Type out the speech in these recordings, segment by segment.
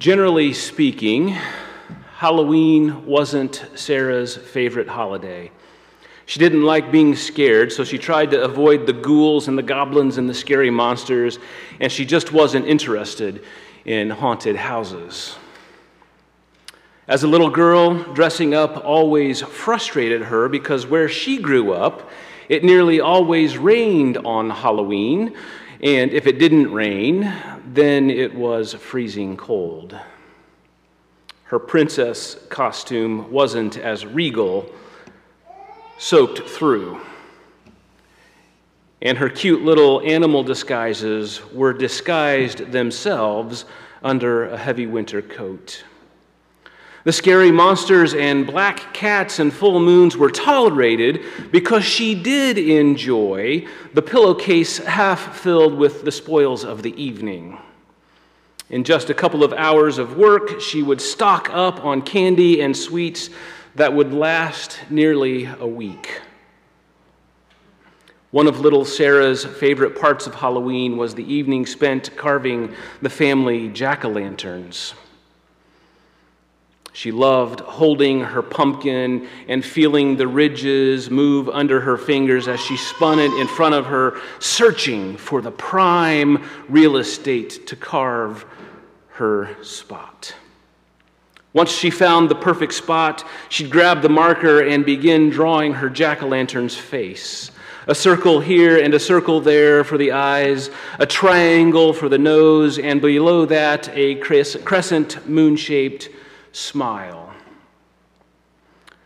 Generally speaking, Halloween wasn't Sarah's favorite holiday. She didn't like being scared, so she tried to avoid the ghouls and the goblins and the scary monsters, and she just wasn't interested in haunted houses. As a little girl, dressing up always frustrated her because where she grew up, it nearly always rained on Halloween, and if it didn't rain, then it was freezing cold. Her princess costume wasn't as regal, soaked through. And her cute little animal disguises were disguised themselves under a heavy winter coat. The scary monsters and black cats and full moons were tolerated because she did enjoy the pillowcase half filled with the spoils of the evening. In just a couple of hours of work, she would stock up on candy and sweets that would last nearly a week. One of little Sarah's favorite parts of Halloween was the evening spent carving the family jack o' lanterns. She loved holding her pumpkin and feeling the ridges move under her fingers as she spun it in front of her, searching for the prime real estate to carve her spot. Once she found the perfect spot, she'd grab the marker and begin drawing her jack o' lantern's face. A circle here and a circle there for the eyes, a triangle for the nose, and below that, a crescent moon shaped smile.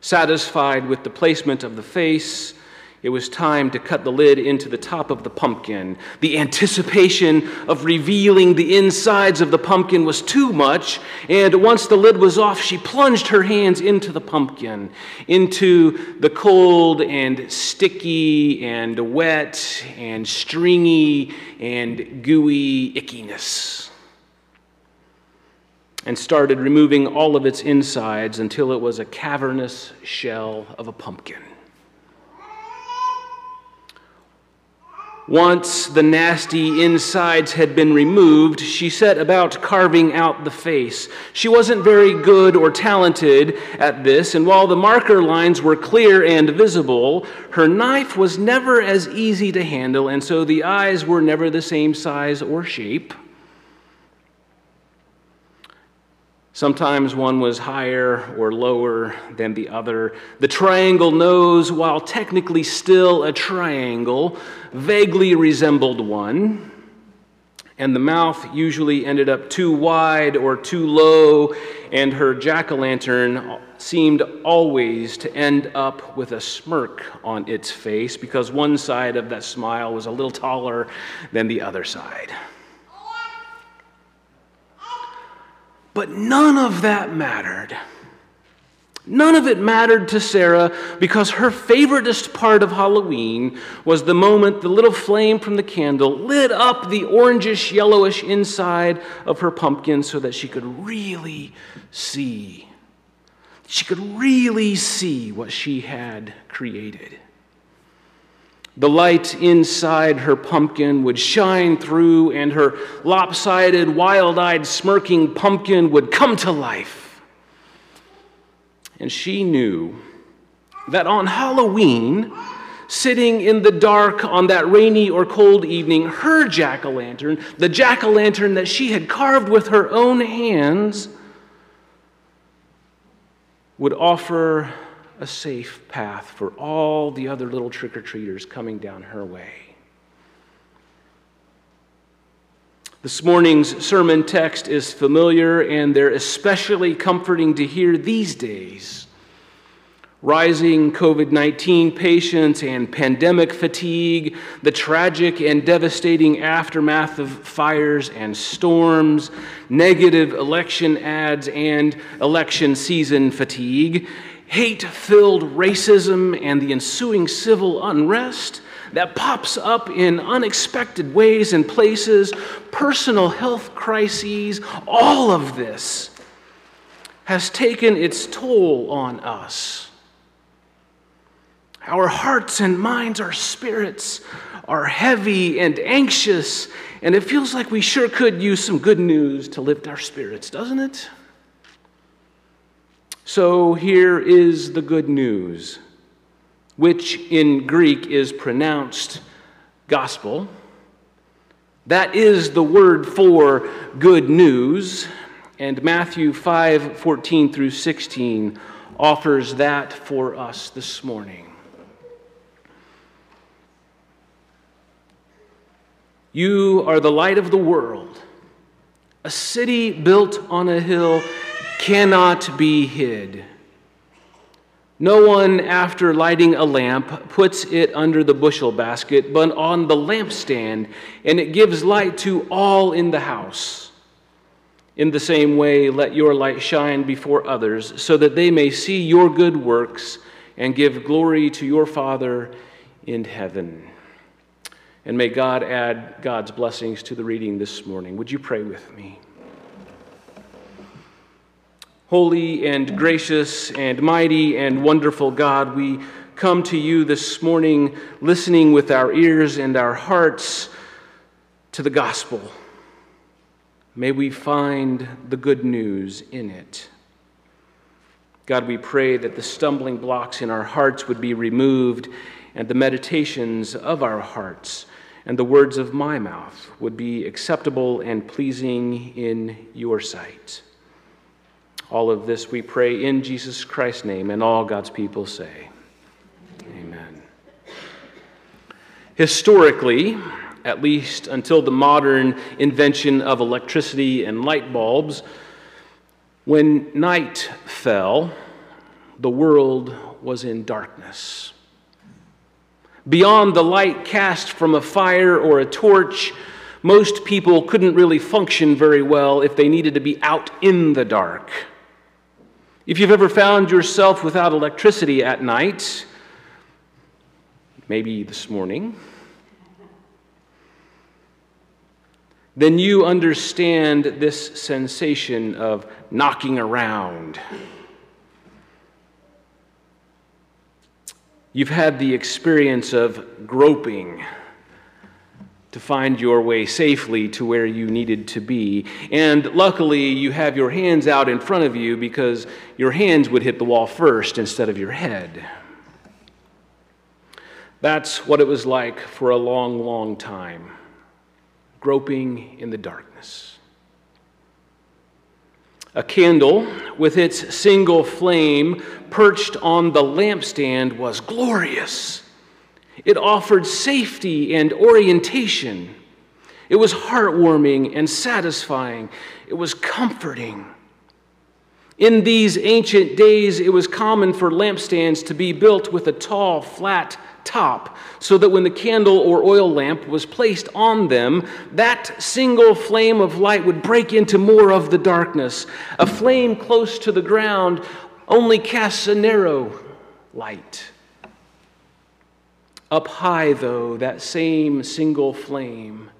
Satisfied with the placement of the face, it was time to cut the lid into the top of the pumpkin. The anticipation of revealing the insides of the pumpkin was too much, and once the lid was off, she plunged her hands into the pumpkin, into the cold and sticky and wet and stringy and gooey ickiness and started removing all of its insides until it was a cavernous shell of a pumpkin. Once the nasty insides had been removed, she set about carving out the face. She wasn't very good or talented at this, and while the marker lines were clear and visible, her knife was never as easy to handle, and so the eyes were never the same size or shape. Sometimes one was higher or lower than the other. The triangle nose, while technically still a triangle, vaguely resembled one. And the mouth usually ended up too wide or too low, and her jack o' lantern seemed always to end up with a smirk on its face because one side of that smile was a little taller than the other side. But none of that mattered. None of it mattered to Sarah because her favoriteest part of Halloween was the moment the little flame from the candle lit up the orangish yellowish inside of her pumpkin so that she could really see. She could really see what she had created. The light inside her pumpkin would shine through, and her lopsided, wild eyed, smirking pumpkin would come to life. And she knew that on Halloween, sitting in the dark on that rainy or cold evening, her jack o' lantern, the jack o' lantern that she had carved with her own hands, would offer a safe path for all the other little trick or treaters coming down her way. This morning's sermon text is familiar, and they're especially comforting to hear these days. Rising COVID 19 patients and pandemic fatigue, the tragic and devastating aftermath of fires and storms, negative election ads, and election season fatigue, hate filled racism and the ensuing civil unrest that pops up in unexpected ways and places, personal health crises, all of this has taken its toll on us. Our hearts and minds, our spirits are heavy and anxious, and it feels like we sure could use some good news to lift our spirits, doesn't it? So here is the good news, which in Greek is pronounced gospel. That is the word for good news, and Matthew 5 14 through 16 offers that for us this morning. You are the light of the world. A city built on a hill cannot be hid. No one, after lighting a lamp, puts it under the bushel basket, but on the lampstand, and it gives light to all in the house. In the same way, let your light shine before others, so that they may see your good works and give glory to your Father in heaven. And may God add God's blessings to the reading this morning. Would you pray with me? Holy and gracious and mighty and wonderful God, we come to you this morning listening with our ears and our hearts to the gospel. May we find the good news in it. God, we pray that the stumbling blocks in our hearts would be removed and the meditations of our hearts and the words of my mouth would be acceptable and pleasing in your sight. All of this we pray in Jesus Christ's name, and all God's people say, Amen. Historically, at least until the modern invention of electricity and light bulbs, when night fell, the world was in darkness. Beyond the light cast from a fire or a torch, most people couldn't really function very well if they needed to be out in the dark. If you've ever found yourself without electricity at night, maybe this morning, then you understand this sensation of knocking around. You've had the experience of groping to find your way safely to where you needed to be. And luckily, you have your hands out in front of you because your hands would hit the wall first instead of your head. That's what it was like for a long, long time, groping in the darkness. A candle with its single flame perched on the lampstand was glorious. It offered safety and orientation. It was heartwarming and satisfying. It was comforting. In these ancient days, it was common for lampstands to be built with a tall, flat top, so that when the candle or oil lamp was placed on them, that single flame of light would break into more of the darkness. A flame close to the ground only casts a narrow light. Up high, though, that same single flame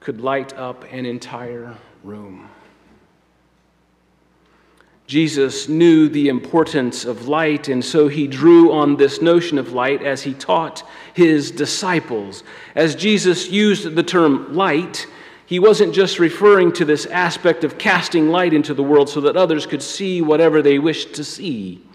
could light up an entire room. Jesus knew the importance of light, and so he drew on this notion of light as he taught his disciples. As Jesus used the term light, he wasn't just referring to this aspect of casting light into the world so that others could see whatever they wished to see.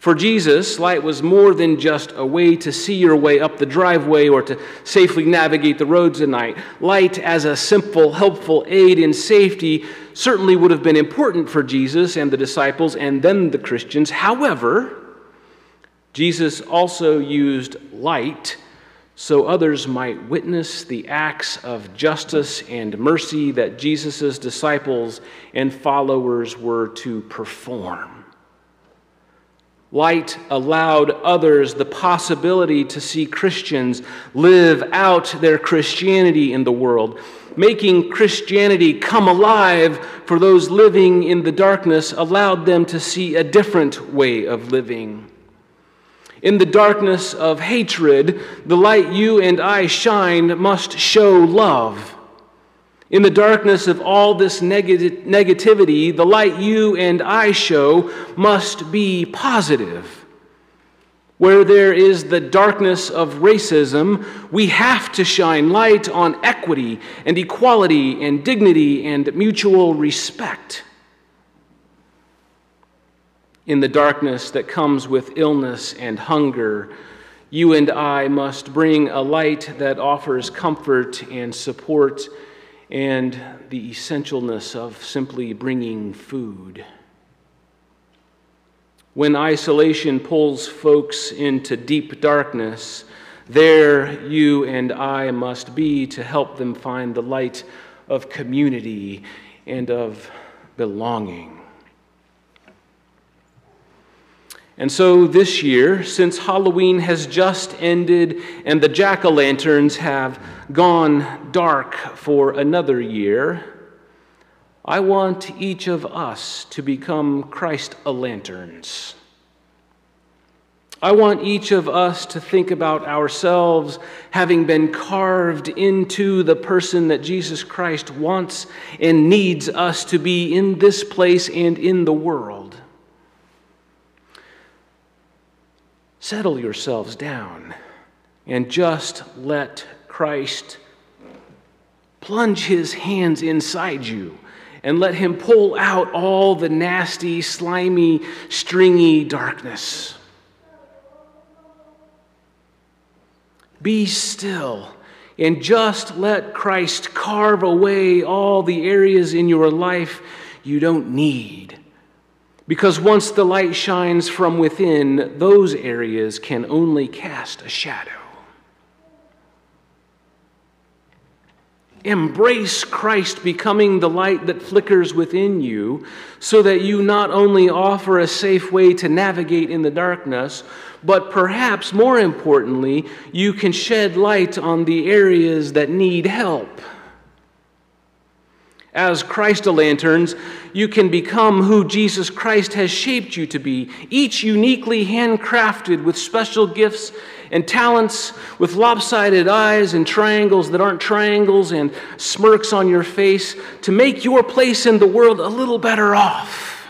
For Jesus, light was more than just a way to see your way up the driveway or to safely navigate the roads at night. Light, as a simple, helpful aid in safety, certainly would have been important for Jesus and the disciples and then the Christians. However, Jesus also used light so others might witness the acts of justice and mercy that Jesus' disciples and followers were to perform. Light allowed others the possibility to see Christians live out their Christianity in the world, making Christianity come alive for those living in the darkness, allowed them to see a different way of living. In the darkness of hatred, the light you and I shine must show love. In the darkness of all this negativity, the light you and I show must be positive. Where there is the darkness of racism, we have to shine light on equity and equality and dignity and mutual respect. In the darkness that comes with illness and hunger, you and I must bring a light that offers comfort and support and the essentialness of simply bringing food. When isolation pulls folks into deep darkness, there you and I must be to help them find the light of community and of belonging. And so this year, since Halloween has just ended and the jack o' lanterns have gone dark for another year, I want each of us to become Christ o' lanterns. I want each of us to think about ourselves having been carved into the person that Jesus Christ wants and needs us to be in this place and in the world. Settle yourselves down and just let Christ plunge his hands inside you and let Him pull out all the nasty, slimy, stringy darkness. Be still and just let Christ carve away all the areas in your life you don't need. Because once the light shines from within, those areas can only cast a shadow. Embrace Christ becoming the light that flickers within you so that you not only offer a safe way to navigate in the darkness, but perhaps more importantly, you can shed light on the areas that need help. As Christ lanterns, you can become who Jesus Christ has shaped you to be, each uniquely handcrafted with special gifts and talents, with lopsided eyes and triangles that aren't triangles and smirks on your face to make your place in the world a little better off.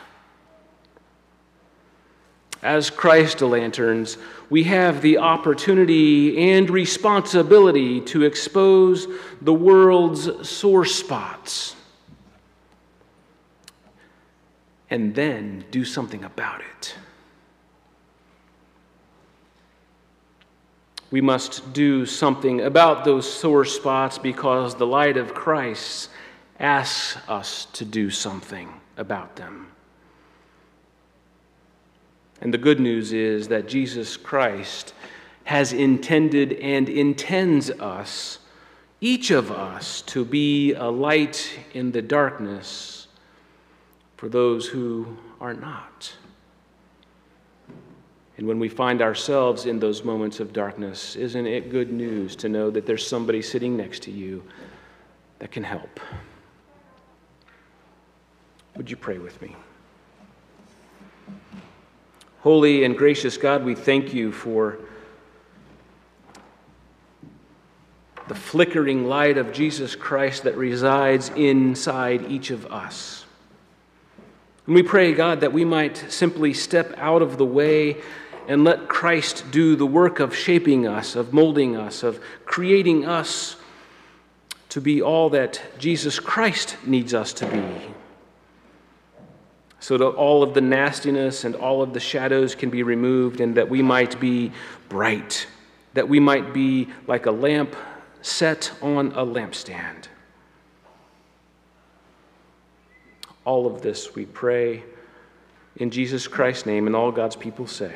As Christ lanterns, we have the opportunity and responsibility to expose the world's sore spots and then do something about it. We must do something about those sore spots because the light of Christ asks us to do something about them. And the good news is that Jesus Christ has intended and intends us, each of us, to be a light in the darkness for those who are not. And when we find ourselves in those moments of darkness, isn't it good news to know that there's somebody sitting next to you that can help? Would you pray with me? Holy and gracious God, we thank you for the flickering light of Jesus Christ that resides inside each of us. And we pray, God, that we might simply step out of the way and let Christ do the work of shaping us, of molding us, of creating us to be all that Jesus Christ needs us to be. So that all of the nastiness and all of the shadows can be removed and that we might be bright, that we might be like a lamp set on a lampstand. All of this we pray in Jesus Christ's name, and all God's people say.